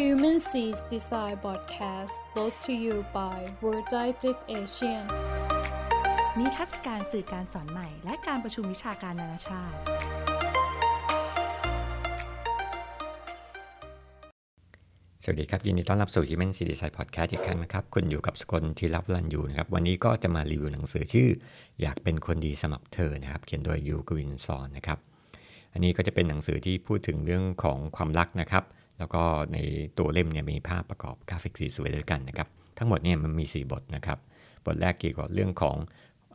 Human Seas Design Podcast brought to you by World Digic Asian นิทรรศการสื่อการสอนใหม่ และการประชุมวิชาการนานาชาติ สวัสดีครับ ยินดีต้อนรับสู่ Human c Design Podcast อีกครั้งนะครับ คุณอยู่กับสกลที่รับรันอยู่นะครับ วันนี้ก็จะมารีวิวหนังสือชื่อ อยากเป็นคนดีสมับเธอนะครับ เขียนโดยยูกวินซอนนะครับ อันนี้ก็จะเป็นหนังสือที่พูดถึงเรื่องของความรักนะครับ แล้วก็ในตัวเล่มเนี่ยมีภาพประกอบกราฟิกสีสวยด้วยกันนะครับ ทั้งหมดเนี่ยมันมี 4 บทนะครับ บทแรกเกี่ยวกับเรื่องของ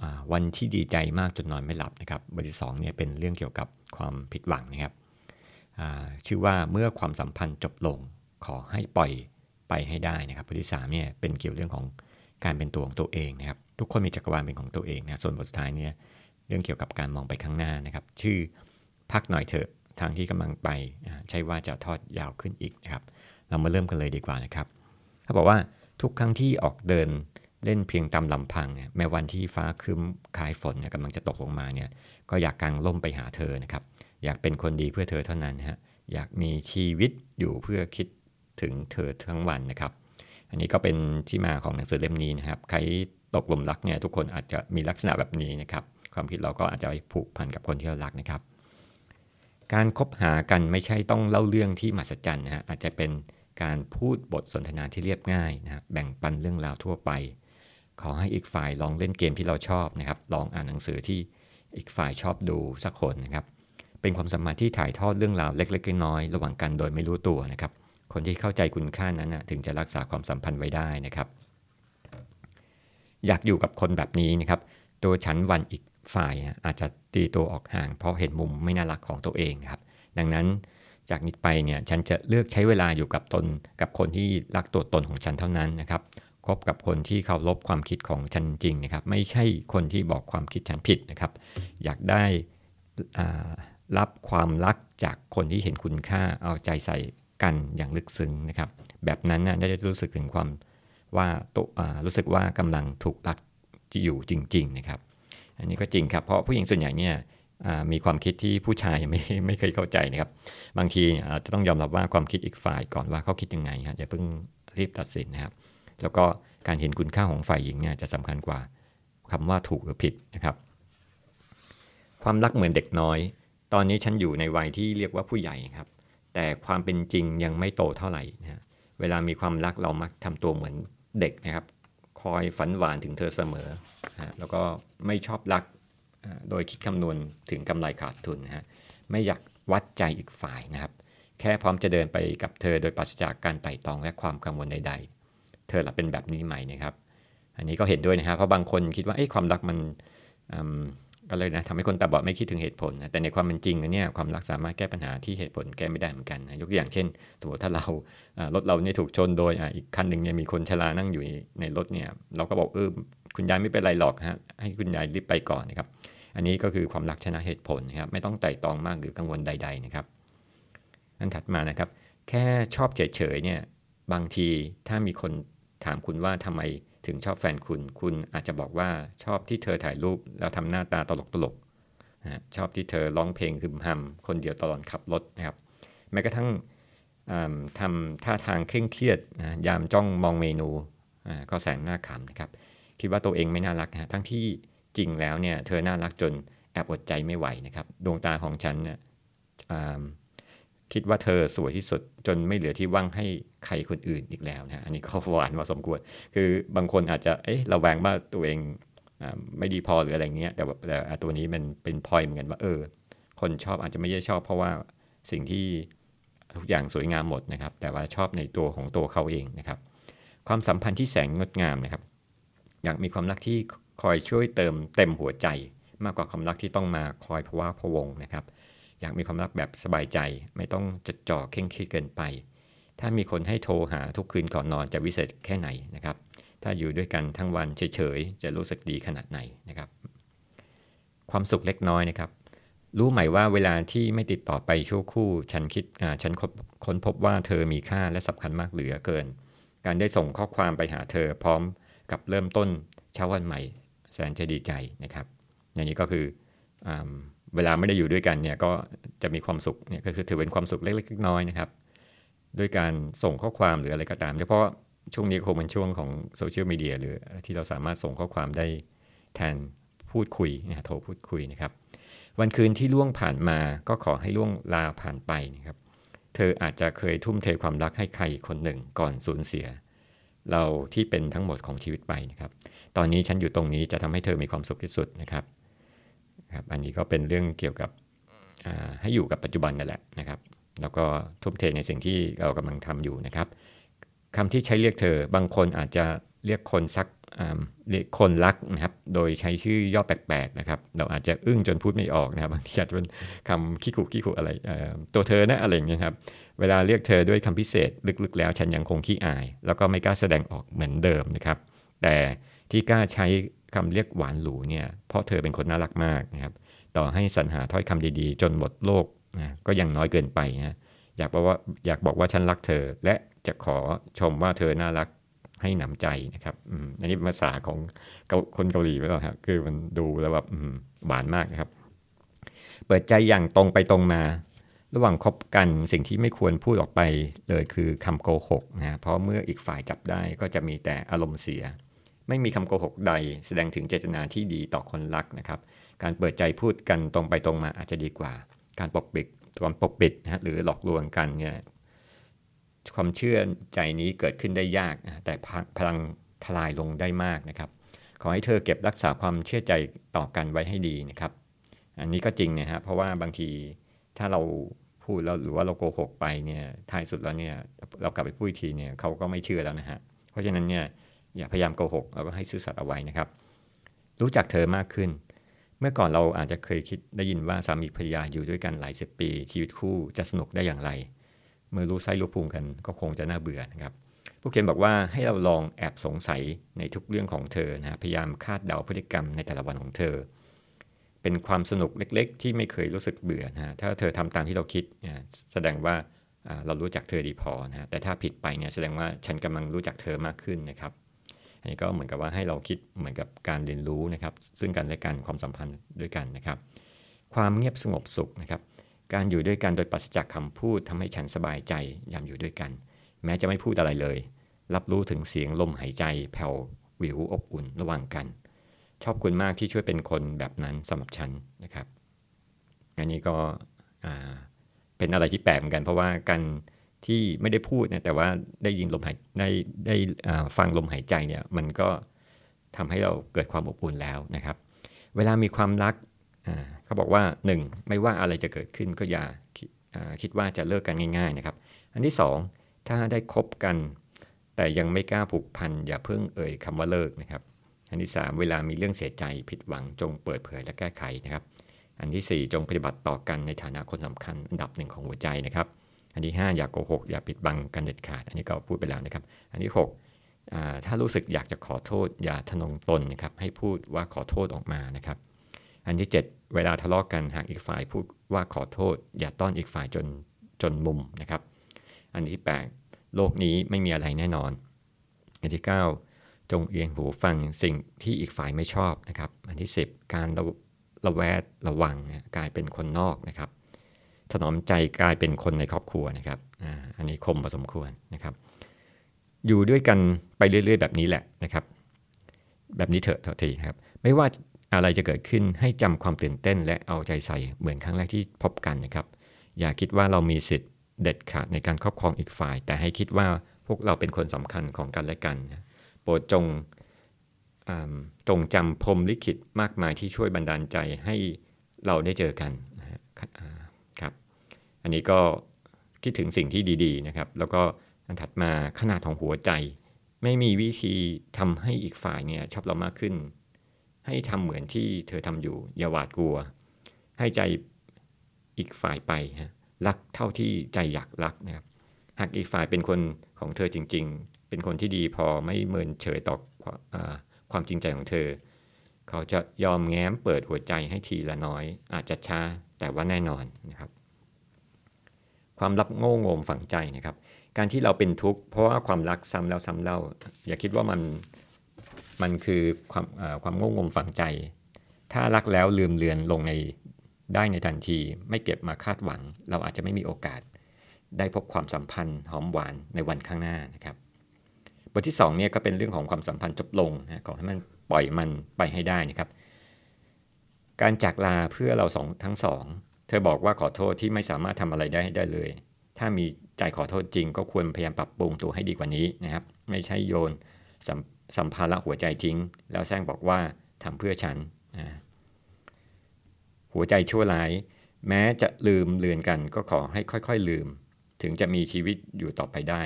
อวันที่ดีใจมากจนนอนไม่หลับนะครับ บทที่2เนี่ยเป็นเรื่องเกี่ยวกับความผิดหวังนะครับชื่อว่าเมื่อความสัมพันธ์จบลงขอให้ปล่อยไปให้ได้นะครับบทที่3เนี่ยเป็นเกี่ยวเรื่องของการเป็นตัวของตัวเองนะครับ ทุกคนมีจักรวาลเป็นของตัวเองนะส่วนบทสุดท้ายเนี่ยเรื่องเกี่ยวกับการมองไปข้างหน้านะครับ ชื่อพักหน่อยเถอะ ทางที่กำลังไปใช่ว่าจะทอดยาวขึ้นอีกนะครับ เรามาเริ่มกันเลยดีกว่านะครับเขาบอกว่าทุกครั้งที่ออกเดินเล่นเพียงตามลำพังเนี่ยแม้วันที่ฟ้าคืมคลายฝนเนี่ยกำลังจะตกลงมาเนี่ยก็อยากกางล่มไปหาเธอนะครับ อยากเป็นคนดีเพื่อเธอเท่านั้นฮะอยากมีชีวิตอยู่เพื่อคิดถึงเธอทั้งวันนะครับ อันนี้ก็เป็นที่มาของหนังสือเล่มนี้นะครับ ใครตกหลุมรักเนี่ยทุกคนอาจจะมีลักษณะแบบนี้นะครับ ความคิดเราก็อาจจะผูกพันกับคนที่เรารักนะครับ การคบหากันไม่ใช่ต้องเล่าเรื่องที่มหัศจรรย์นะฮะอาจจะเป็นการพูดบทสนทนาที่เรียบง่ายนะแบ่งปันเรื่องราวทั่วไป ขอให้อีกฝ่ายลองเล่นเกมที่เราชอบนะครับลองอ่านหนังสือที่อีกฝ่ายชอบดูสักคนนะครับ เป็นความสมพันธ์ที่ถ่ายทอดเรื่องราวเล็กๆน้อยๆระหว่างกันโดยไม่รู้ตัวนะครับ คนที่เข้าใจคุณค่านั้นนะถึงจะรักษาความสัมพันธ์ไว้ได้นะครับ อยากอยู่กับคนแบบนี้นะครับ ตัวฉันวันอีก ฝ่ายอาจจะตีตัวออกห่าง เพราะเห็นมุมไม่น่ารักของตัวเองครับ ดังนั้นจากนี้ไปเนี่ยฉันจะเลือกใช้เวลาอยู่กับตนกับคนที่รักตัวตนของฉันเท่านั้นนะครับคบกับคนที่เคารพความคิดของฉันจริงนะครับ ไม่ใช่คนที่บอกความคิดฉันผิดนะครับ อยากได้รับความรักจากคนที่เห็นคุณค่าเอาใจใส่กันอย่างลึกซึ้งนะครับ แบบนั้นน่าจะรู้สึกถึงความว่าตัวรู้สึกว่ากำลังถูกรักอยู่จริง ๆ นะครับ อันนี้ก็จริงครับ เพราะผู้หญิงส่วนใหญ่เนี่ยมีความคิดที่ผู้ชายยังไม่ไม่เคยเข้าใจนะครับ บางทีจะต้องยอมรับว่าความคิดอีกฝ่ายก่อนว่าเขาคิดยังไงฮะอย่าเพิ่งรีบตัดสินนะครับ แล้วก็การเห็นคุณค่าของฝ่ายหญิงเนี่ยจะสำคัญกว่าคำว่าถูกหรือผิดนะครับ ความรักเหมือนเด็กน้อย ตอนนี้ฉันอยู่ในวัยที่เรียกว่าผู้ใหญ่ครับ แต่ความเป็นจริงยังไม่โตเท่าไหร่นะเวลามีความรักเรามักทำตัวเหมือนเด็กนะครับ คอยฝันหวานถึงเธอเสมอฮะแล้วก็ไม่ชอบรักโดยคิดคำนวณถึงกำไรขาดทุนนะฮะไม่อยากวัดใจอีกฝ่ายนะครับ แค่พร้อมจะเดินไปกับเธอโดยปราศจากการไต่ตองและความกังวลใด ๆ เธอละเป็นแบบนี้ไหมนะครับ อันนี้ก็เห็นด้วยนะครับเพราะบางคนคิดว่าความรักมัน ก็เลยนะทำให้คนตาบอดไม่คิดถึงเหตุผลนะแต่ในความเป็นจริงเนี่ยความรักสามารถแก้ปัญหาที่เหตุผลแก้ไม่ได้เหมือนกันนะยกตัวอย่างเช่น สมมติถ้าเรารถเราเนี่ยถูกชนโดยอีกคันหนึ่งเนี่ยมีคนชรานั่งอยู่ในรถเนี่ยเราก็บอกเออคุณยายไม่เป็นไรหรอกฮะให้คุณยายรีบไปก่อนนะครับ อันนี้ก็คือความรักชนะเหตุผลนะครับไม่ต้องไต่ตองมากหรือกังวลใด ๆนะครับอันถัดมานะครับ แค่ชอบเฉยๆเนี่ยบางทีถ้ามีคนถามคุณว่าทำไม ถึงชอบแฟนคุณ คุณอาจจะบอกว่าชอบที่เธอถ่ายรูปแล้วทำหน้าตาตลกตลกนะชอบที่เธอร้องเพลงคึมฮัมคนเดียวตลอดขับรถนะครับ แม้กระทั่งทำท่าทางเคร่งเครียดนะยามจ้องมองเมนูก็แสนน่าขำนะครับ คิดว่าตัวเองไม่น่ารักนะทั้งที่จริงแล้วเนี่ยเธอน่ารักจนแอบอดใจไม่ไหวนะครับ ดวงตาของฉันเนี่ยคิดว่าเธอสวยที่สุดจนไม่เหลือที่ว่างให้ ใครคนอื่นอีกแล้วนะอันนี้ก็หวานพอสมควร คือบางคนอาจจะเอ๊ะระแวงว่าตัวเองไม่ดีพอหรืออะไรเงี้ยแต่แต่ตัวนี้มันเป็นพอยเหมือนกันว่าเออ คนชอบอาจจะไม่ได้ชอบเพราะว่าสิ่งที่ทุกอย่างสวยงามหมดนะครับ แต่ว่าชอบในตัวของตัวเขาเองนะครับ ความสัมพันธ์ที่แสงงดงามนะครับ อยากมีความรักที่คอยช่วยเติมเต็มหัวใจ มากกว่าความรักที่ต้องมาคอยพะว่าพะวงนะครับ อยากมีความรักแบบสบายใจ ไม่ต้องจดจ่อเข่งคิดเกินไป ถ้ามีคนให้โทรหาทุกคืนก่อนนอนจะวิเศษแค่ไหนนะครับ ถ้าอยู่ด้วยกันทั้งวันเฉยๆ จะรู้สึกดีขนาดไหนนะครับ ความสุขเล็กน้อยนะครับ รู้ไหมว่าเวลาที่ไม่ติดต่อไปชั่วคู่ ฉันคิดฉันค้นพบว่าเธอมีค่าและสำคัญมากเหลือเกิน การได้ส่งข้อความไปหาเธอพร้อมกับเริ่มต้นเช้าวันใหม่ แสนจะดีใจนะครับอย่างนี้ก็คืออเวลาไม่ได้อยู่ด้วยกันเนี่ยก็จะมีความสุขเนี่ยก็คือถือเป็นความสุขเล็กๆน้อยๆนะครับ ด้วยการส่งข้อความหรืออะไรก็ตาม เฉพาะช่วงนี้คงเป็นช่วงของโซเชียลมีเดียหรือที่เราสามารถส่งข้อความได้แทนพูดคุยนะโทรพูดคุยนะครับ วันคืนที่ล่วงผ่านมาก็ขอให้ล่วงลาผ่านไปนะครับ เธออาจจะเคยทุ่มเทความรักให้ใครคนหนึ่งก่อนสูญเสีย เราที่เป็นทั้งหมดของชีวิตไปนะครับ ตอนนี้ฉันอยู่ตรงนี้จะทำให้เธอมีความสุขที่สุดนะครับครับ อันนี้ก็เป็นเรื่องเกี่ยวกับให้อยู่กับปัจจุบันนั่นแหละนะครับ แล้วก็ทุ่มเทในสิ่งที่เรากำลังทำอยู่นะครับคำที่ใช้เรียกเธอบางคนอาจจะเรียกคนสักเรียกคนรักนะครับ โดยใช้ชื่อย่อแปลกๆนะครับ เราอาจจะอึ้งจนพูดไม่ออกนะครับบางทีอาจจะเป็นคำขี้ขู่ขี้ขู่อะไรตัวเธอนะอะไรอย่างเงี้ยครับ เวลาเรียกเธอด้วยคำพิเศษลึกๆ แล้วฉันยังคงขี้อาย แล้วก็ไม่กล้าแสดงออกเหมือนเดิมนะครับ แต่ที่กล้าใช้คำเรียกหวานหรูเนี่ยเพราะเธอเป็นคนน่ารักมากนะครับ ต่อให้สรรหาถ้อยคำดีๆ จนหมดโลก นะก็ยังน้อยเกินไปนะอยากบอกว่าอยากบอกว่าฉันรักเธอ และจะขอชมว่าเธอน่ารักให้หนำใจนะครับอันนี้ภาษาของคนเกาหลีไป่หรอครับคือมันดูแล้วแบบหวานมากนะครับ เปิดใจอย่างตรงไปตรงมา ระหว่างคบกันสิ่งที่ไม่ควรพูดออกไปเลยคือคำโกหกนะเพราะเมื่ออีกฝ่ายจับได้ก็จะมีแต่อารมณ์เสีย ไม่มีคำโกหกใด แสดงถึงเจตนาที่ดีต่อคนรักนะครับ การเปิดใจพูดกันตรงไปตรงมาอาจจะดีกว่า การปกปิดความปกปิดนะหรือหลอกลวงกันเนี่ยความเชื่อใจนี้เกิดขึ้นได้ยาก แต่พลังทลายลงได้มากนะครับ ขอให้เธอเก็บรักษาความเชื่อใจต่อกันไว้ให้ดีนะครับ อันนี้ก็จริงนะฮะเพราะว่าบางทีถ้าเราพูดแล้วหรือว่าเราโกหกไปเนี่ยท้ายสุดแล้วเนี่ยเรากลับไปพูดทีเนี่ยเขาก็ไม่เชื่อแล้วนะฮะเพราะฉะนั้นเนี่ยอย่าพยายามโกหกเราก็ให้ซื่อสัตย์เอาไว้นะครับ รู้จักเธอมากขึ้น เมื่อก่อนเราอาจจะเคยคิดได้ยินว่าสามีภรรยาอยู่ด้วยกันหลายสิบปี ชีวิตคู่จะสนุกได้อย่างไร เมื่อรู้ไส้รู้พุงกันก็คงจะน่าเบื่อนะครับ ผู้เขียนบอกว่าให้เราลองแอบสงสัยในทุกเรื่องของเธอนะพยายามคาดเดาพฤติกรรมในแต่ละวันของเธอ เป็นความสนุกเล็กๆ ที่ไม่เคยรู้สึกเบื่อนะถ้าเธอทำตามที่เราคิดนะแสดงว่าเรารู้จักเธอดีพอนะแต่ถ้าผิดไปเนี่ยแสดงว่าฉันกำลังรู้จักเธอมากขึ้นนะครับ อันนี้ก็เหมือนกับว่าให้เราคิดเหมือนกับการเรียนรู้นะครับ ซึ่งกันและกันความสัมพันธ์ด้วยกันนะครับ ความเงียบสงบสุขนะครับ การอยู่ด้วยกันโดยปราศจากคำพูดทำให้ฉันสบายใจยามอยู่ด้วยกัน แม้จะไม่พูดอะไรเลย รับรู้ถึงเสียงลมหายใจแผ่ววิวอบอุ่นระหว่างกัน ชอบคุณมากที่ช่วยเป็นคนแบบนั้นสำหรับฉันนะครับ อันนี้ก็เป็นอะไรที่แปลกเหมือนกัน เพราะว่าการ ที่ไม่ได้พูดเนี่ยแต่ว่าได้ยินลมหายได้ได้ฟังลมหายใจเนี่ยมันก็ทำให้เราเกิดความอบอุ่นแล้วนะครับ เวลามีความรักเขาบอกว่า 1. ไม่ว่าอะไรจะเกิดขึ้นก็อย่าคิดว่าจะเลิกกันง่ายๆนะครับ อันที่ 2 ถ้าได้คบกัน แต่ยังไม่กล้าผูกพันอย่าเพิ่งเอ่ยคำว่าเลิกนะครับ อันที่ 3 เวลามีเรื่องเสียใจผิดหวังจงเปิดเผยและแก้ไขนะครับ อันที่ 4 จงปฏิบัติต่อกันในฐานะคนสำคัญอันดับหนึ่งของหัวใจนะครับ อันที่ 5 อย่ากโกหก อย่าปิดบังกันเด็ดขาด อันนี้ก็พูดไปแล้วนะครับ อันที่6ถ้ารู้สึกอยากจะขอโทษ อย่าทนงตนนะครับให้พูดว่าขอโทษออกมานะครับ อันที่ 7 เวลาทะเลาะกกันหากอีกฝ่ายพูดว่าขอโทษ อย่าต้อนอีกฝ่ายจนจนมุมนะครับ อันที่ 8 โลกนี้ไม่มีอะไรแน่นอน อันที่ 9 จงเอียงหูฟังสิ่งที่อีกฝ่ายไม่ชอบนะครับ อันที่ 10 การระระแวดระวังกลายเป็นคนนอกนะครับ ถนอมใจกลายเป็นคนในครอบครัวนะครับอันนี้คมพอสมควรนะครับ อยู่ด้วยกันไปเรื่อย ๆ แบบนี้แหละนะครับ แบบนี้เถอะเถอะทีครับ ไม่ว่าอะไรจะเกิดขึ้นให้จำความตื่นเต้นและเอาใจใส่เหมือนครั้งแรกที่พบกันนะครับ อย่าคิดว่าเรามีสิทธิ์เด็ดขาดในการครอบครองอีกฝ่าย แต่ให้คิดว่าพวกเราเป็นคนสำคัญของกันและกัน โปรดจงจงจำพรมลิขิตมากมายที่ช่วยบันดาลใจให้เราได้เจอกัน อันนี้ก็คิดถึงสิ่งที่ดีๆนะครับ แล้วก็อันถัดมาขนาดของหัวใจ ไม่มีวิธีทำให้อีกฝ่ายเนี่ยชอบเรามากขึ้น ให้ทำเหมือนที่เธอทำอยู่อย่าหวาดกลัว ให้ใจอีกฝ่ายไปฮะรักเท่าที่ใจอยากรักนะครับ หากอีกฝ่ายเป็นคนของเธอจริง ๆ เป็นคนที่ดีพอไม่เมินเฉยต่ออความจริงใจของเธอ เขาจะยอมแง้มเปิดหัวใจให้ทีละน้อย อาจจะช้าแต่ว่าแน่นอนนะครับ ความรับโง่งมฝังใจนะครับ การที่เราเป็นทุกข์เพราะว่าความรักซ้ำแล้วซ้ำเล่า อย่าคิดว่ามันมันคือความความโงงงมฝังใจ ถ้ารักแล้วลืมเลือนลงในได้ในทันที ไม่เก็บมาคาดหวัง เราอาจจะไม่มีโอกาส ได้พบความสัมพันธ์หอมหวานในวันข้างหน้านะครับบทที่2เนี่ยก็เป็นเรื่องของความสัมพันธ์จบลงนะขอให้มันปล่อยมันไปให้ได้นะครับ การจากลาเพื่อเราสองทั้งสอง เธอบอกว่าขอโทษที่ไม่สามารถทำอะไรได้ได้เลย ถ้ามีใจขอโทษจริงก็ควรพยายามปรับปรุงตัวให้ดีกว่านี้นะครับ ไม่ใช่โยนสัมสัมภาระหัวใจทิ้ง แล้วแซงบอกว่าทำเพื่อฉันนะหัวใจชั่วร้าย แม้จะลืมเลือนกันก็ขอให้ค่อยๆลืม ถึงจะมีชีวิตอยู่ต่อไปได้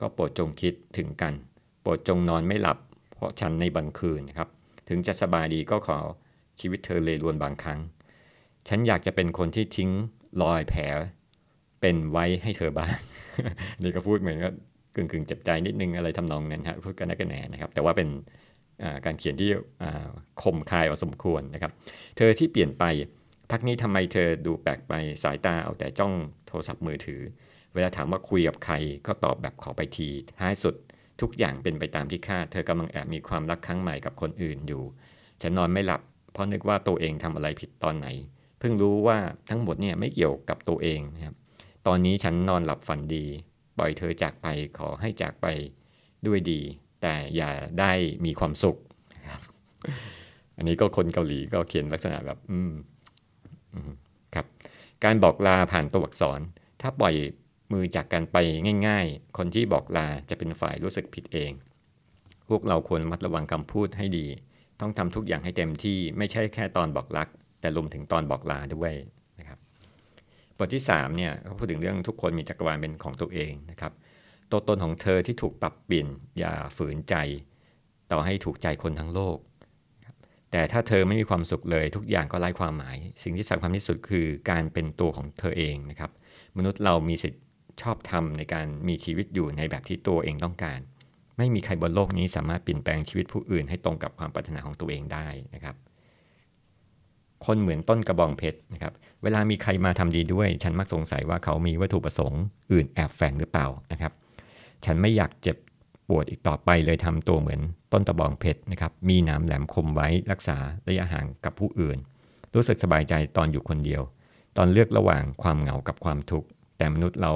ก็โปรดจงคิดถึงกัน โปรดจงนอนไม่หลับ เพราะฉันในบางคืนครับ ถึงจะสบายดีก็ขอชีวิตเธอเลยรวนบางครั้ง ฉันอยากจะเป็นคนที่ทิ้งรอยแผล เป็นไว้ให้เธอบ้าง นี่ก็พูดเหมือนกับกึ่งๆเจ็บใจนิดนึงอะไรทำนองนั้นฮะพูดกันนักกันแหนนะครับ แต่ว่าเป็นการเขียนที่คมคายพอสมควรนะครับ เธอที่เปลี่ยนไปพักนี้ทำไมเธอดูแปลกไปสายตาเอาแต่จ้องโทรศัพท์มือถือ เวลาถามว่าคุยกับใครก็ตอบแบบขอไปทีท้ายสุดทุกอย่างเป็นไปตามที่คาด เธอกำลังแอบมีความรักครั้งใหม่กับคนอื่นอยู่ ฉันนอนไม่หลับ เพราะนึกว่าตัวเองทำอะไรผิดตอนไหน พิ่งรู้ว่าทั้งหมดเนี่ยไม่เกี่ยวกับตัวเองนะครับ ตอนนี้ฉันนอนหลับฝันดี ปล่อยเธอจากไปขอให้จากไปด้วยดี แต่อย่าได้มีความสุขครับ อันนี้ก็คนเกาหลีก็เขียนลักษณะแบบ อืมครับ การบอกลาผ่านตัวอักษร ถ้าปล่อยมือจากกันไปง่าย ๆ คนที่บอกลาจะเป็นฝ่ายรู้สึกผิดเอง พวกเราควรระมัดระวังคำพูดให้ดี ต้องทำทุกอย่างให้เต็มที่ไม่ใช่แค่ตอนบอกรัก แต่รวมถึงตอนบอกลาด้วยนะครับบทที่3เนี่ยเขาพูดถึงเรื่องทุกคนมีจักรวาลเป็นของตัวเองนะครับตัวตนของเธอที่ถูกปรับเปลี่ยนอย่าฝืนใจ ต่อให้ถูกใจคนทั้งโลก แต่ถ้าเธอไม่มีความสุขเลยทุกอย่างก็ไร้ความหมาย สิ่งที่สำคัญที่สุดคือการเป็นตัวของเธอเองนะครับมนุษย์เรามีสิทธิ์ชอบทำในการมีชีวิตอยู่ในแบบที่ตัวเองต้องการ ไม่มีใครบนโลกนี้สามารถเปลี่ยนแปลงชีวิตผู้อื่นให้ตรงกับความปรารถนาของตัวเองได้นะครับ คนเหมือนต้นกระบองเพชรนะครับ เวลามีใครมาทำดีด้วย ฉันมักสงสัยว่าเขามีวัตถุประสงค์อื่นแอบแฝงหรือเปล่านะครับ ฉันไม่อยากเจ็บปวดอีกต่อไปเลยทำตัวเหมือนต้นตะบองเพชรนะครับ มีน้ำแหลมคมไว้รักษาระยะห่างกับผู้อื่น รู้สึกสบายใจตอนอยู่คนเดียว ตอนเลือกระหว่างความเหงากับความทุกข์ แต่มนุษย์เรา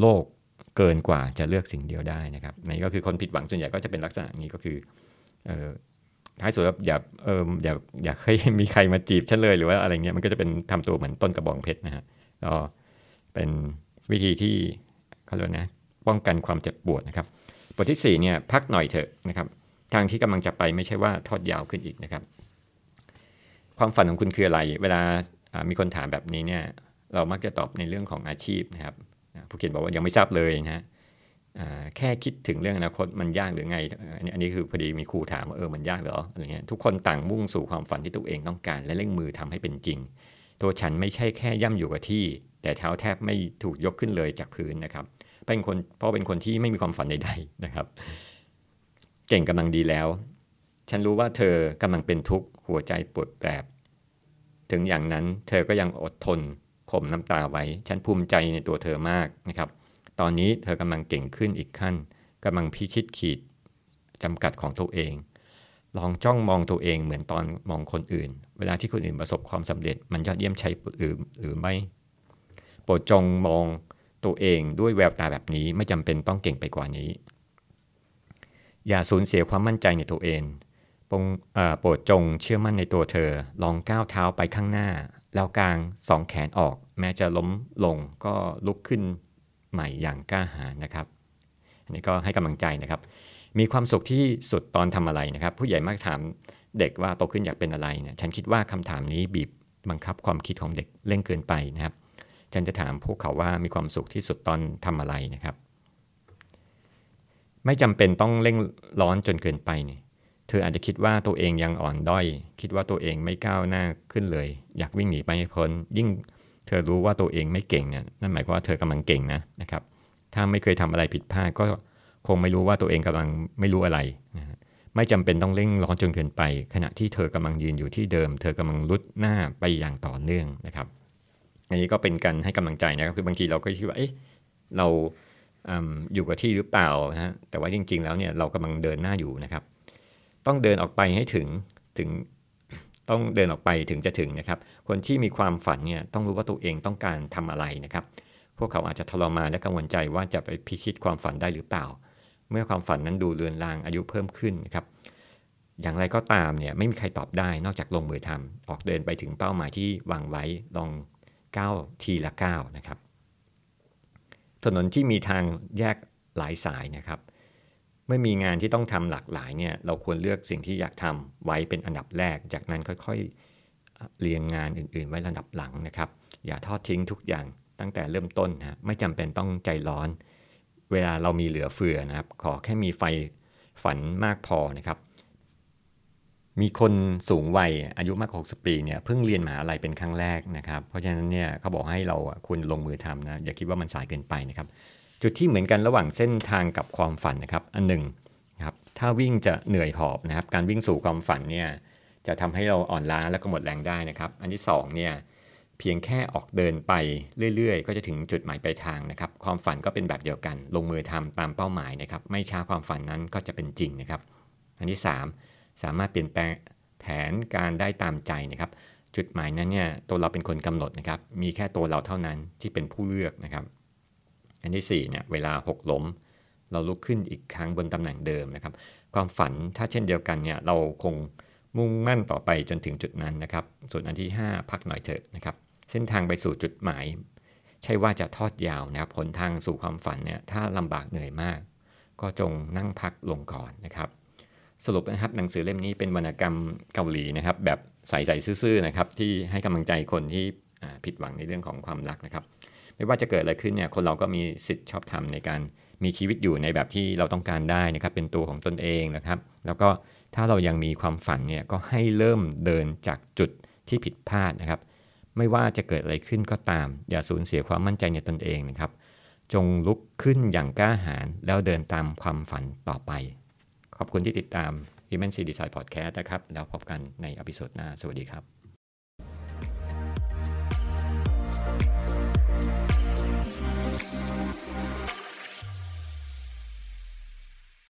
โลกเกินกว่าจะเลือกสิ่งเดียวได้นะครับนี่ก็คือคนผิดหวังส่วนใหญ่ก็จะเป็นลักษณะนี้ก็คืออ ท้ายสุดแล้วอย่าเอออย่าอย่าให้มีใครมาจีบฉันเลยหรือว่าอะไรเงี้ยมันก็จะเป็นทำตัวเหมือนต้นกระบองเพชรนะฮะก็เป็นวิธีที่เขาเรียกนะป้องกันความเจ็บปวดนะครับบทที่4เนี่ยพักหน่อยเถอะนะครับ ทางที่กำลังจะไปไม่ใช่ว่าทอดยาวขึ้นอีกนะครับ ความฝันของคุณคืออะไร เวลามีคนถามแบบนี้เนี่ยเรามักจะตอบในเรื่องของอาชีพนะครับผู้เขียนบอกว่ายังไม่ทราบเลยนะฮะ แค่คิดถึงเรื่องอนาคตมันยากหรือไง อันนี้คือพอดีมีครูถามว่าเออมันยากเหรออะไรเงี้ยทุกคนต่างมุ่งสู่ความฝันที่ตัวเองต้องการ และเร่งมือทำให้เป็นจริง ตัวฉันไม่ใช่แค่ย่ำอยู่กับที่ แต่เท้าแทบไม่ถูกยกขึ้นเลยจากพื้นนะครับ เป็นคนเพราะเป็นคนที่ไม่มีความฝันใดๆนะครับ เก่งกำลังดีแล้ว ฉันรู้ว่าเธอกำลังเป็นทุกข์หัวใจปวดแบบถึงอย่างนั้นเธอก็ยังอดทนข่มน้ำตาไว้ ฉันภูมิใจในตัวเธอมากนะครับ ตอนนี้เธอกำลังเก่งขึ้นอีกขั้นกำลังพิชิตขีดจำกัดของตัวเอง ลองจ้องมองตัวเองเหมือนตอนมองคนอื่น เวลาที่คนอื่นประสบความสำเร็จ มันยอดเยี่ยมใช่หรือหรือไม่โปรดจงมองตัวเองด้วยแววตาแบบนี้ไม่จำเป็นต้องเก่งไปกว่านี้ อย่าสูญเสียความมั่นใจในตัวเองโปรดจงเชื่อมั่นในตัวเธอ ลองก้าวเท้าไปข้างหน้า แล้วกางสองแขนออก แม้จะล้มลงก็ลุกขึ้น ใหม่อย่างกล้าหาญนะครับอันนี้ก็ให้กำลังใจนะครับ มีความสุขที่สุดตอนทำอะไรนะครับ ผู้ใหญ่มักถามเด็กว่าโตขึ้นอยากเป็นอะไรเนี่ยฉันคิดว่าคำถามนี้บีบบังคับความคิดของเด็กเร่งเกินไปนะครับ ฉันจะถามพวกเขาว่ามีความสุขที่สุดตอนทำอะไรนะครับ ไม่จำเป็นต้องเร่งร้อนจนเกินไปเนี่ยเธออาจจะคิดว่าตัวเองยังอ่อนด้อย คิดว่าตัวเองไม่ก้าวหน้าขึ้นเลย อยากวิ่งหนีไปให้พ้นยิ่ง เธอรู้ว่าตัวเองไม่เก่งเนี่ยนั่นหมายความว่าเธอกำลังเก่งนะนะครับ ถ้าไม่เคยทำอะไรผิดพลาดก็คงไม่รู้ว่าตัวเองกำลังไม่รู้อะไรนะไม่จำเป็นต้องเร่งร้อนจนเกินไป ขณะที่เธอกำลังยืนอยู่ที่เดิม เธอกำลังลุดหน้าไปอย่างต่อเนื่องนะครับ อันนี้ก็เป็นการให้กำลังใจนะครับ คือบางทีเราก็คิดว่าเอ๊ะเราอยู่กับที่หรือเปล่านะฮะแต่ว่าจริง ๆ แล้วเนี่ยเรากำลังเดินหน้าอยู่นะครับ ต้องเดินออกไปให้ถึงถึง ต้องเดินออกไปถึงจะถึงนะครับ คนที่มีความฝันเนี่ยต้องรู้ว่าตัวเองต้องการทำอะไรนะครับ พวกเขาอาจจะทรมานและกังวลใจว่าจะไปพิชิตความฝันได้หรือเปล่า เมื่อความฝันนั้นดูเลือนลางอายุเพิ่มขึ้นนะครับ อย่างไรก็ตามเนี่ยไม่มีใครตอบได้นอกจากลงมือทำออกเดินไปถึงเป้าหมายที่วางไว้ลองก้าวทีละก้าวนะครับ ถนนที่มีทางแยกหลายสายนะครับ เมื่อมีงานที่ต้องทำหลากหลายเนี่ยเราควรเลือกสิ่งที่อยากทำไว้เป็นอันดับแรก จากนั้นค่อยๆเรียงงานอื่นๆ ไว้ระดับหลังนะครับ อย่าทอดทิ้งทุกอย่างตั้งแต่เริ่มต้นนะไม่จำเป็นต้องใจร้อน เวลาเรามีเหลือเฟือนะครับ ขอแค่มีไฟฝันมากพอนะครับ มีคนสูงวัยอายุมากกว่า60ปีเนี่ยเพิ่งเรียนมหาลัยเป็นครั้งแรกนะครับ เพราะฉะนั้นเนี่ยเขาบอกให้เราควรลงมือทำนะอย่าคิดว่ามันสายเกินไปนะครับ จุดที่เหมือนกันระหว่างเส้นทางกับความฝันนะครับ อันหนึ่งครับถ้าวิ่งจะเหนื่อยหอบนะครับ การวิ่งสู่ความฝันเนี่ยจะทำให้เราอ่อนล้าและก็หมดแรงได้นะครับ อันที่2เนี่ยเพียงแค่ออกเดินไปเรื่อยๆ ก็จะถึงจุดหมายปลายทางนะครับ ความฝันก็เป็นแบบเดียวกัน ลงมือทำตามเป้าหมายนะครับ ไม่ช้าความฝันนั้นก็จะเป็นจริงนะครับ อันที่ 3 สามารถเปลี่ยนแปลงแผนการได้ตามใจนะครับ จุดหมายนั้นเนี่ยตัวเราเป็นคนกำหนดนะครับ มีแค่ตัวเราเท่านั้นที่เป็นผู้เลือกนะครับ อันที่4เนี่ยเวลาหกล้ม เราลุกขึ้นอีกครั้งบนตำแหน่งเดิมนะครับ ความฝันถ้าเช่นเดียวกันเนี่ยเราคงมุ่งมั่นต่อไปจนถึงจุดนั้นนะครับ ส่วนอันที่ 5 พักหน่อยเถอะนะครับ เส้นทางไปสู่จุดหมาย ใช่ว่าจะทอดยาวนะครับผลทางสู่ความฝันเนี่ยถ้าลำบากเหนื่อยมาก ก็จงนั่งพักลงก่อนนะครับ สรุปนะครับหนังสือเล่มนี้เป็นวรรณกรรมเกาหลีนะครับ แบบใสๆซื่อๆนะครับที่ให้กำลังใจคนที่ผิดหวังในเรื่องของความรักนะครับ ไม่ว่าจะเกิดอะไรขึ้นเนี่ยคนเราก็มีสิทธิ์ชอบธรรมในการมีชีวิตอยู่ในแบบที่เราต้องการได้นะครับเป็นตัวของตนเองนะครับ แล้วก็ถ้าเรายังมีความฝันเนี่ยก็ให้เริ่มเดินจากจุดที่ผิดพลาดนะครับ ไม่ว่าจะเกิดอะไรขึ้นก็ตาม อย่าสูญเสียความมั่นใจในตนเองนะครับ จงลุกขึ้นอย่างกล้าหาญแล้วเดินตามความฝันต่อไป ขอบคุณที่ติดตาม Human C Design Podcast นะครับ แล้วพบกันในอพิโซดหน้า สวัสดีครับ